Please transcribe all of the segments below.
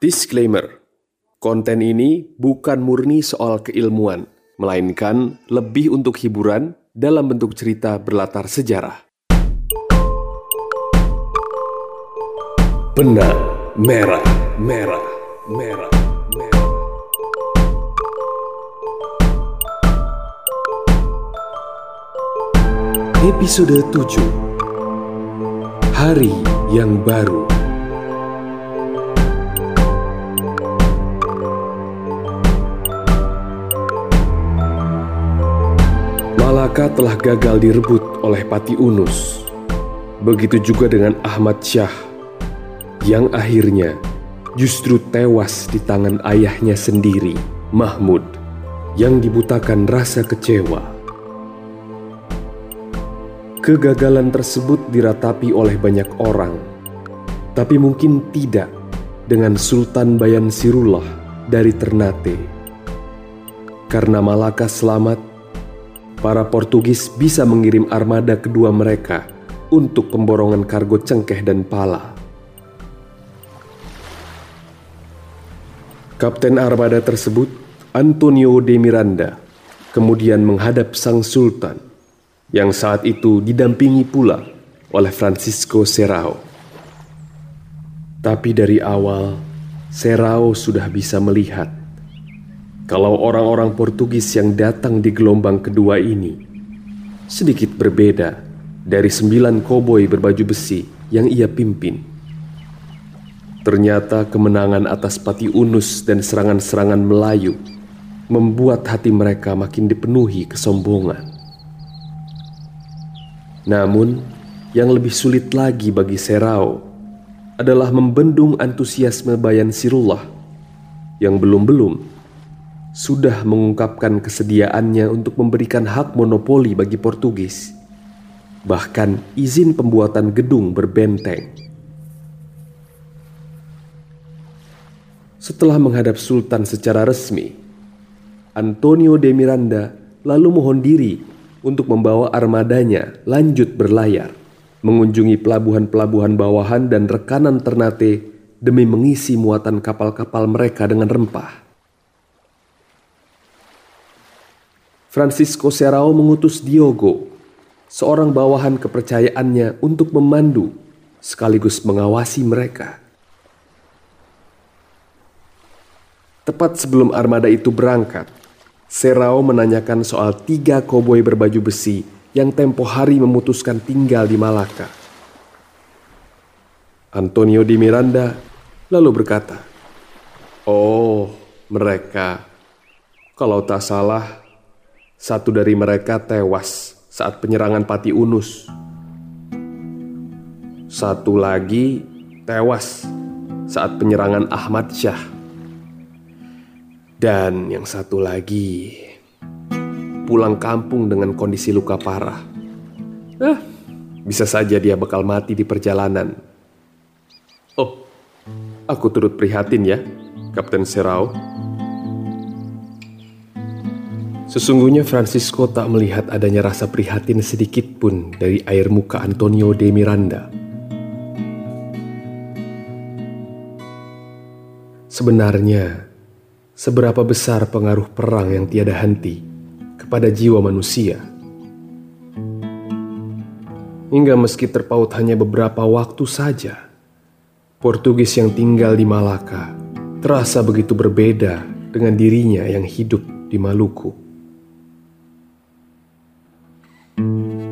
Disclaimer: Konten ini bukan murni soal keilmuan, melainkan lebih untuk hiburan dalam bentuk cerita berlatar sejarah. Benang merah, merah, merah, merah. Episode 7 Hari yang baru Malaka telah gagal direbut oleh Pati Unus. Begitu juga dengan Ahmad Syah, yang akhirnya justru tewas di tangan ayahnya sendiri, Mahmud, yang dibutakan rasa kecewa. Kegagalan tersebut diratapi oleh banyak orang, tapi mungkin tidak dengan Sultan Bayan Sirullah dari Ternate. Karena Malaka selamat, para Portugis bisa mengirim armada kedua mereka untuk pemborongan kargo cengkeh dan pala. Kapten armada tersebut, Antonio de Miranda, kemudian menghadap sang sultan yang saat itu didampingi pula oleh Francisco Serrao. Tapi dari awal, Serrao sudah bisa melihat kalau orang-orang Portugis yang datang di gelombang kedua ini sedikit berbeda dari sembilan koboi berbaju besi yang ia pimpin. Ternyata kemenangan atas Pati Unus dan serangan-serangan Melayu membuat hati mereka makin dipenuhi kesombongan. Namun, yang lebih sulit lagi bagi Serao adalah membendung antusiasme Bayan Sirullah yang belum-belum sudah mengungkapkan kesediaannya untuk memberikan hak monopoli bagi Portugis, bahkan izin pembuatan gedung berbenteng. Setelah menghadap Sultan secara resmi, Antonio de Miranda lalu mohon diri untuk membawa armadanya lanjut berlayar, mengunjungi pelabuhan-pelabuhan bawahan dan rekanan Ternate demi mengisi muatan kapal-kapal mereka dengan rempah. Francisco Serrao mengutus Diogo, seorang bawahan kepercayaannya untuk memandu sekaligus mengawasi mereka. Tepat sebelum armada itu berangkat, Serrao menanyakan soal tiga koboi berbaju besi yang tempo hari memutuskan tinggal di Malaka. Antonio di Miranda lalu berkata, "Oh, mereka, kalau tak salah, satu dari mereka tewas saat penyerangan Pati Unus. Satu lagi tewas saat penyerangan Ahmad Syah. Dan yang satu lagi pulang kampung dengan kondisi luka parah. Eh, bisa saja dia bakal mati di perjalanan. Oh, aku turut prihatin ya, Kapten Serau. Sesungguhnya Francisco tak melihat adanya rasa prihatin sedikit pun dari air muka Antonio de Miranda. Sebenarnya, seberapa besar pengaruh perang yang tiada henti kepada jiwa manusia? Hingga meski terpaut hanya beberapa waktu saja, Portugis yang tinggal di Malaka terasa begitu berbeda dengan dirinya yang hidup di Maluku.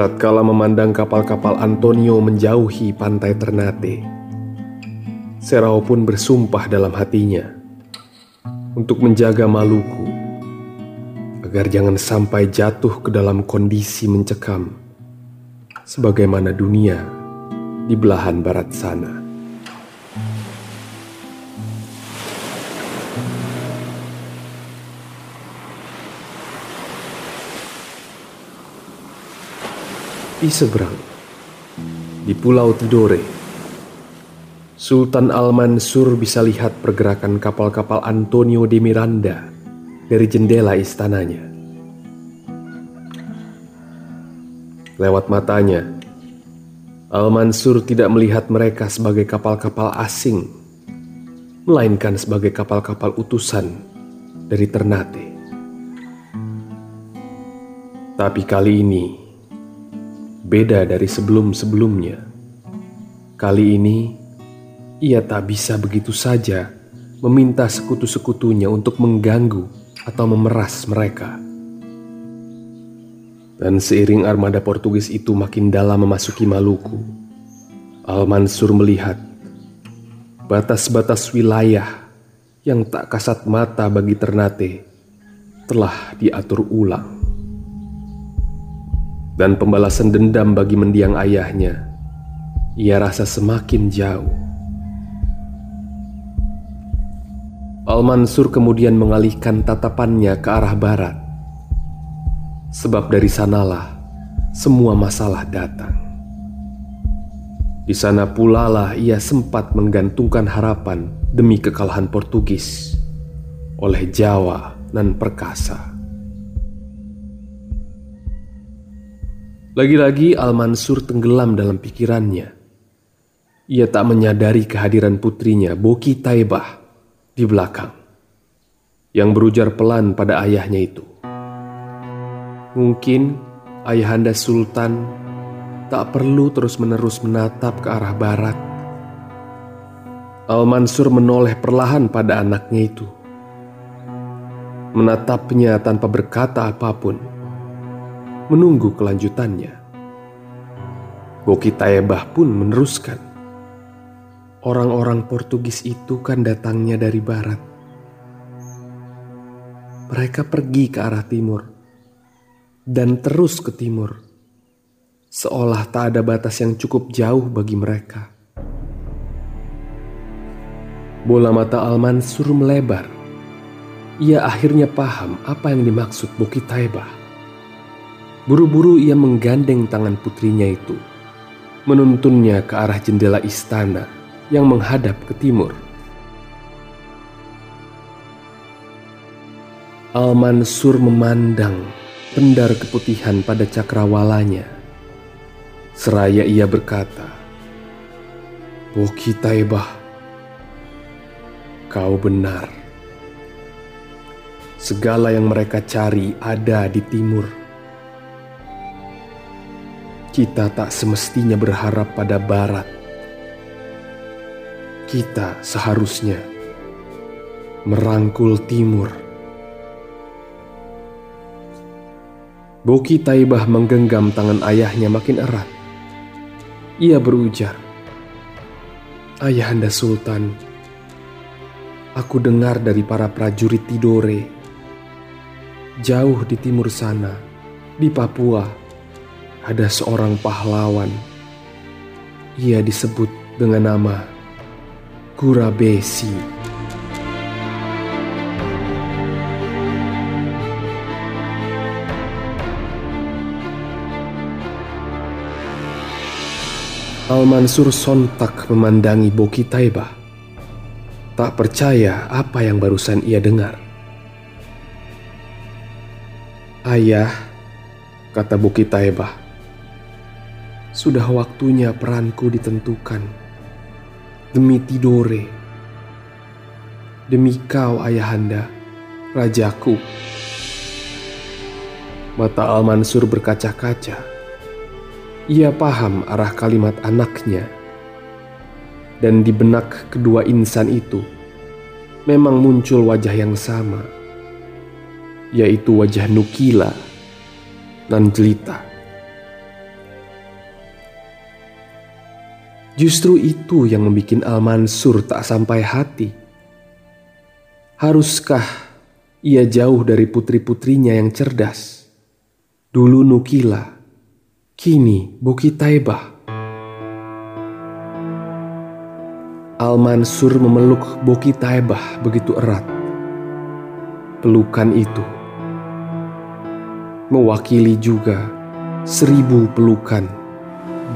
Tatkala memandang kapal-kapal Antonio menjauhi pantai Ternate. Serao pun bersumpah dalam hatinya untuk menjaga Maluku agar jangan sampai jatuh ke dalam kondisi mencekam sebagaimana dunia di belahan barat sana. Di seberang, di Pulau Tidore, Sultan Al-Mansur bisa lihat pergerakan kapal-kapal Antonio de Miranda dari jendela istananya. Lewat matanya, Al-Mansur tidak melihat mereka sebagai kapal-kapal asing, melainkan sebagai kapal-kapal utusan dari Ternate. Tapi kali ini beda dari sebelum-sebelumnya. Kali ini ia tak bisa begitu saja meminta sekutu-sekutunya untuk mengganggu atau memeras mereka. Dan seiring armada Portugis itu makin dalam memasuki Maluku, Al-Mansur melihat batas-batas wilayah yang tak kasat mata bagi Ternate telah diatur ulang dan pembalasan dendam bagi mendiang ayahnya, ia rasa semakin jauh. Al-Mansur kemudian mengalihkan tatapannya ke arah barat, sebab dari sanalah semua masalah datang. Di sana pula lah ia sempat menggantungkan harapan demi kekalahan Portugis oleh Jawa dan Perkasa. Lagi-lagi Al-Mansur tenggelam dalam pikirannya. Ia tak menyadari kehadiran putrinya, Boki Taibah, di belakang. Yang berujar pelan pada ayahnya itu. Mungkin ayahanda Sultan tak perlu terus-menerus menatap ke arah barat. Al-Mansur menoleh perlahan pada anaknya itu. Menatapnya tanpa berkata apa pun menunggu kelanjutannya. Boki Taebah pun meneruskan. Orang-orang Portugis itu kan datangnya dari barat. Mereka pergi ke arah timur dan terus ke timur, seolah tak ada batas yang cukup jauh bagi mereka. Bola mata Al-Mansur melebar. Ia akhirnya paham apa yang dimaksud Boki Taibah. Buru-buru ia menggandeng tangan putrinya itu, menuntunnya ke arah jendela istana yang menghadap ke timur. Al-Mansur memandang pendar keputihan pada cakrawalanya. Seraya ia berkata, Boki Taibah, kau benar. Segala yang mereka cari ada di timur kita tak semestinya berharap pada Barat. Kita seharusnya merangkul Timur. Boki Taibah menggenggam tangan ayahnya makin erat. Ia berujar, Ayahanda Sultan, aku dengar dari para prajurit Tidore, jauh di timur sana, di Papua, ada seorang pahlawan. Ia disebut dengan nama Kurabesi. Al-Mansur sontak memandangi Boki Taibah. Tak percaya apa yang barusan ia dengar. Ayah, kata Boki Taibah, sudah waktunya peranku ditentukan. Demi Tidore. Demi kau ayahanda, rajaku. Mata Al-Mansur berkaca-kaca. Ia paham arah kalimat anaknya. Dan di benak kedua insan itu, memang muncul wajah yang sama, yaitu wajah Nukila dan Justru itu yang membuat Al-Mansur tak sampai hati. Haruskah ia jauh dari putri-putrinya yang cerdas? Dulu Nukila, kini Boki Taibah. Al-Mansur memeluk Boki Taibah begitu erat. Pelukan itu mewakili juga seribu pelukan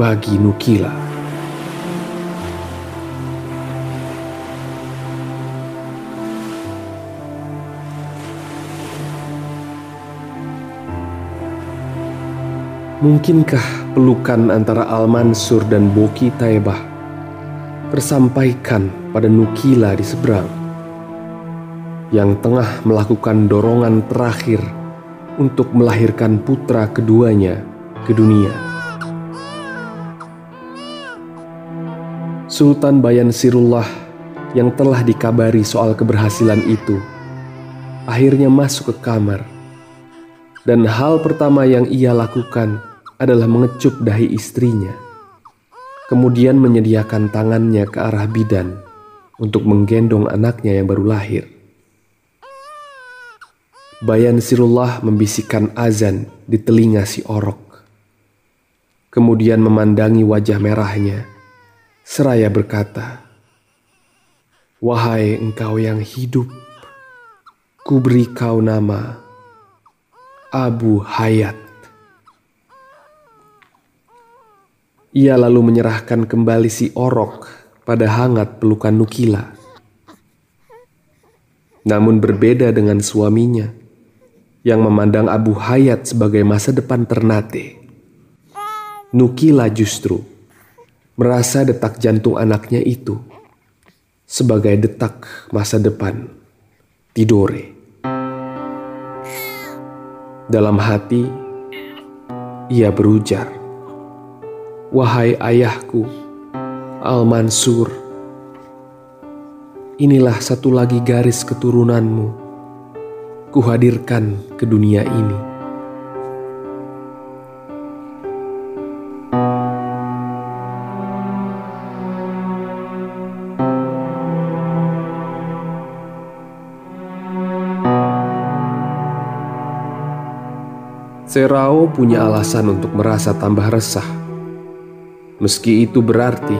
bagi Nukila. Mungkinkah pelukan antara Al-Mansur dan Boki Taibah tersampaikan pada Nukila di seberang yang tengah melakukan dorongan terakhir untuk melahirkan putra keduanya ke dunia. Sultan Bayan Sirullah yang telah dikabari soal keberhasilan itu akhirnya masuk ke kamar dan hal pertama yang ia lakukan adalah mengecup dahi istrinya kemudian menyediakan tangannya ke arah bidan untuk menggendong anaknya yang baru lahir. Bayan Sirullah membisikkan azan di telinga si orok. Kemudian memandangi wajah merahnya, seraya berkata, Wahai engkau yang hidup, kuberi kau nama Abu Hayat. Ia lalu menyerahkan kembali si orok pada hangat pelukan Nukila. Namun berbeda dengan suaminya yang memandang Abu Hayat sebagai masa depan Ternate. Nukila justru merasa detak jantung anaknya itu sebagai detak masa depan Tidore. Dalam hati, ia berujar, Wahai ayahku, Al-Mansur, inilah satu lagi garis keturunanmu. Kuhadirkan ke dunia ini. Serao punya alasan untuk merasa tambah resah Meski itu berarti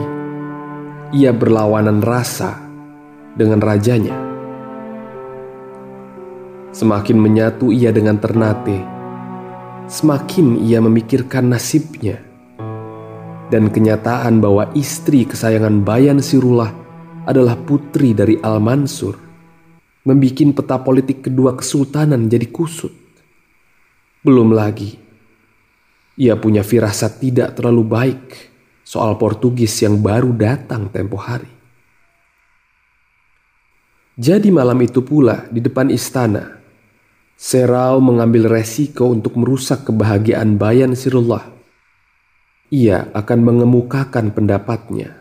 ia berlawanan rasa dengan rajanya. Semakin menyatu ia dengan Ternate, semakin ia memikirkan nasibnya dan kenyataan bahwa istri kesayangan Bayan Sirullah adalah putri dari Al-Mansur membuat peta politik kedua kesultanan jadi kusut. Belum lagi, ia punya firasat tidak terlalu baik soal Portugis yang baru datang tempo hari. Jadi malam itu pula di depan istana, Serau mengambil resiko untuk merusak kebahagiaan Bayan Sirullah. Ia akan mengemukakan pendapatnya.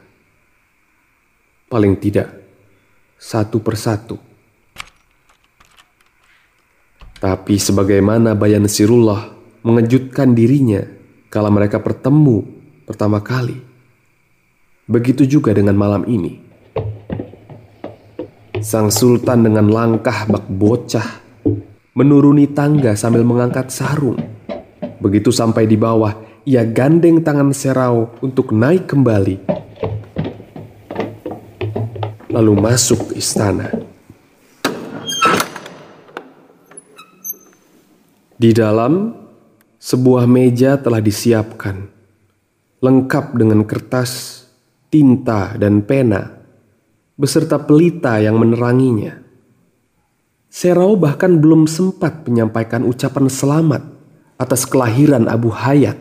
Paling tidak, satu persatu. Tapi sebagaimana Bayan Sirullah mengejutkan dirinya kala mereka bertemu pertama kali. Begitu juga dengan malam ini. Sang sultan dengan langkah bak bocah menuruni tangga sambil mengangkat sarung. Begitu sampai di bawah, ia gandeng tangan Serau untuk naik kembali. Lalu masuk ke istana. Di dalam, sebuah meja telah disiapkan lengkap dengan kertas, tinta, dan pena, beserta pelita yang meneranginya. Serau bahkan belum sempat menyampaikan ucapan selamat atas kelahiran Abu Hayat.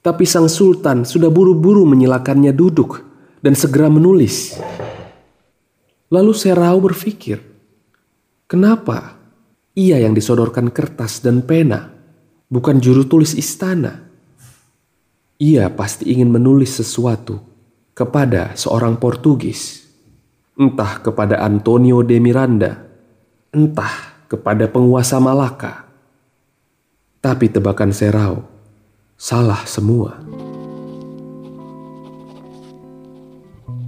Tapi sang sultan sudah buru-buru menyilakannya duduk dan segera menulis. Lalu Serau berpikir, kenapa ia yang disodorkan kertas dan pena, bukan juru tulis istana? Ia pasti ingin menulis sesuatu kepada seorang Portugis, entah kepada Antonio de Miranda, entah kepada penguasa Malaka. Tapi tebakan Serau salah semua.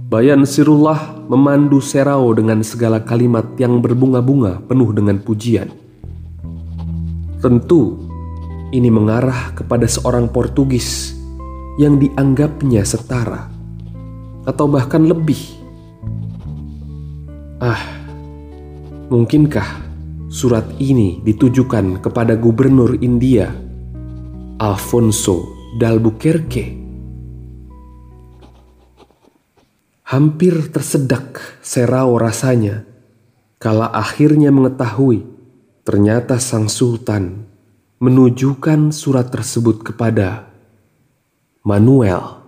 Bayan Sirullah memandu Serau dengan segala kalimat yang berbunga-bunga penuh dengan pujian. Tentu ini mengarah kepada seorang Portugis yang dianggapnya setara atau bahkan lebih. Ah, mungkinkah surat ini ditujukan kepada gubernur India, Alfonso d'Albuquerque? Hampir tersedak Serao rasanya kala akhirnya mengetahui ternyata sang sultan menujukan surat tersebut kepada Manuel,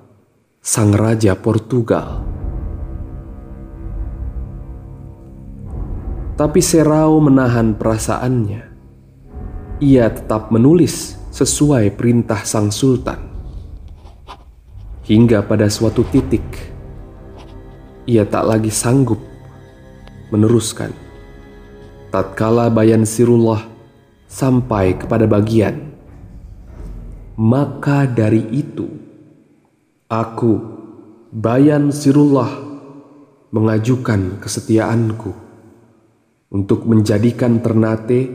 sang raja Portugal. Tapi Serao menahan perasaannya. Ia tetap menulis sesuai perintah sang sultan. Hingga pada suatu titik, ia tak lagi sanggup meneruskan. Tatkala Bayan Sirullah sampai kepada bagian, maka dari itu aku, Bayan Sirullah, mengajukan kesetiaanku untuk menjadikan Ternate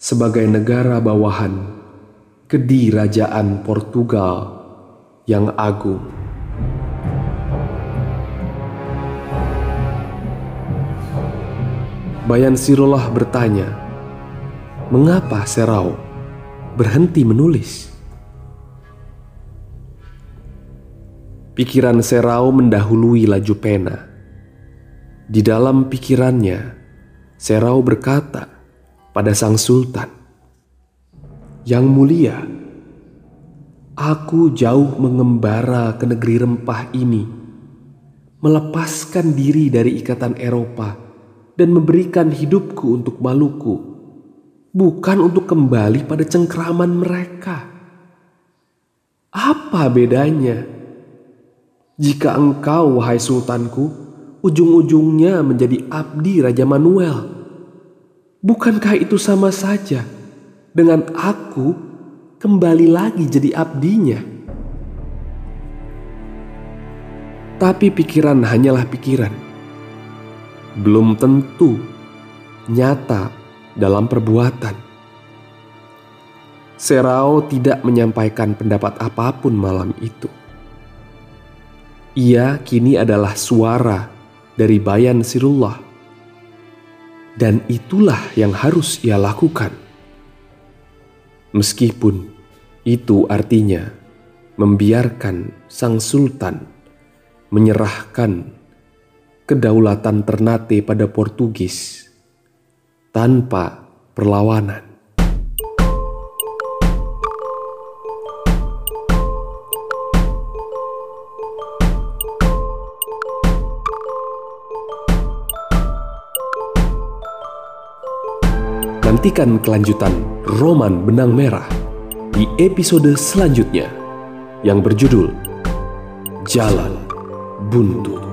sebagai negara bawahan kedirajaan Portugal yang agung. Bayan Sirullah bertanya, "Mengapa Serau berhenti menulis?" Pikiran Serau mendahului laju pena. Di dalam pikirannya, Serau berkata pada sang sultan, "Yang mulia, aku jauh mengembara ke negeri rempah ini, melepaskan diri dari ikatan Eropa dan memberikan hidupku untuk Maluku, bukan untuk kembali pada cengkraman mereka. Apa bedanya jika engkau, wahai sultanku?" ujung-ujungnya menjadi abdi Raja Manuel. Bukankah itu sama saja dengan aku kembali lagi jadi abdinya? Tapi pikiran hanyalah pikiran. Belum tentu nyata dalam perbuatan. Serao tidak menyampaikan pendapat apa pun malam itu. Ia kini adalah suara dari Bayan Sirullah. Dan itulah yang harus ia lakukan. Meskipun itu artinya membiarkan sang sultan menyerahkan kedaulatan Ternate pada Portugis tanpa perlawanan. Nantikan kelanjutan roman Benang Merah di episode selanjutnya yang berjudul Jalan Buntu.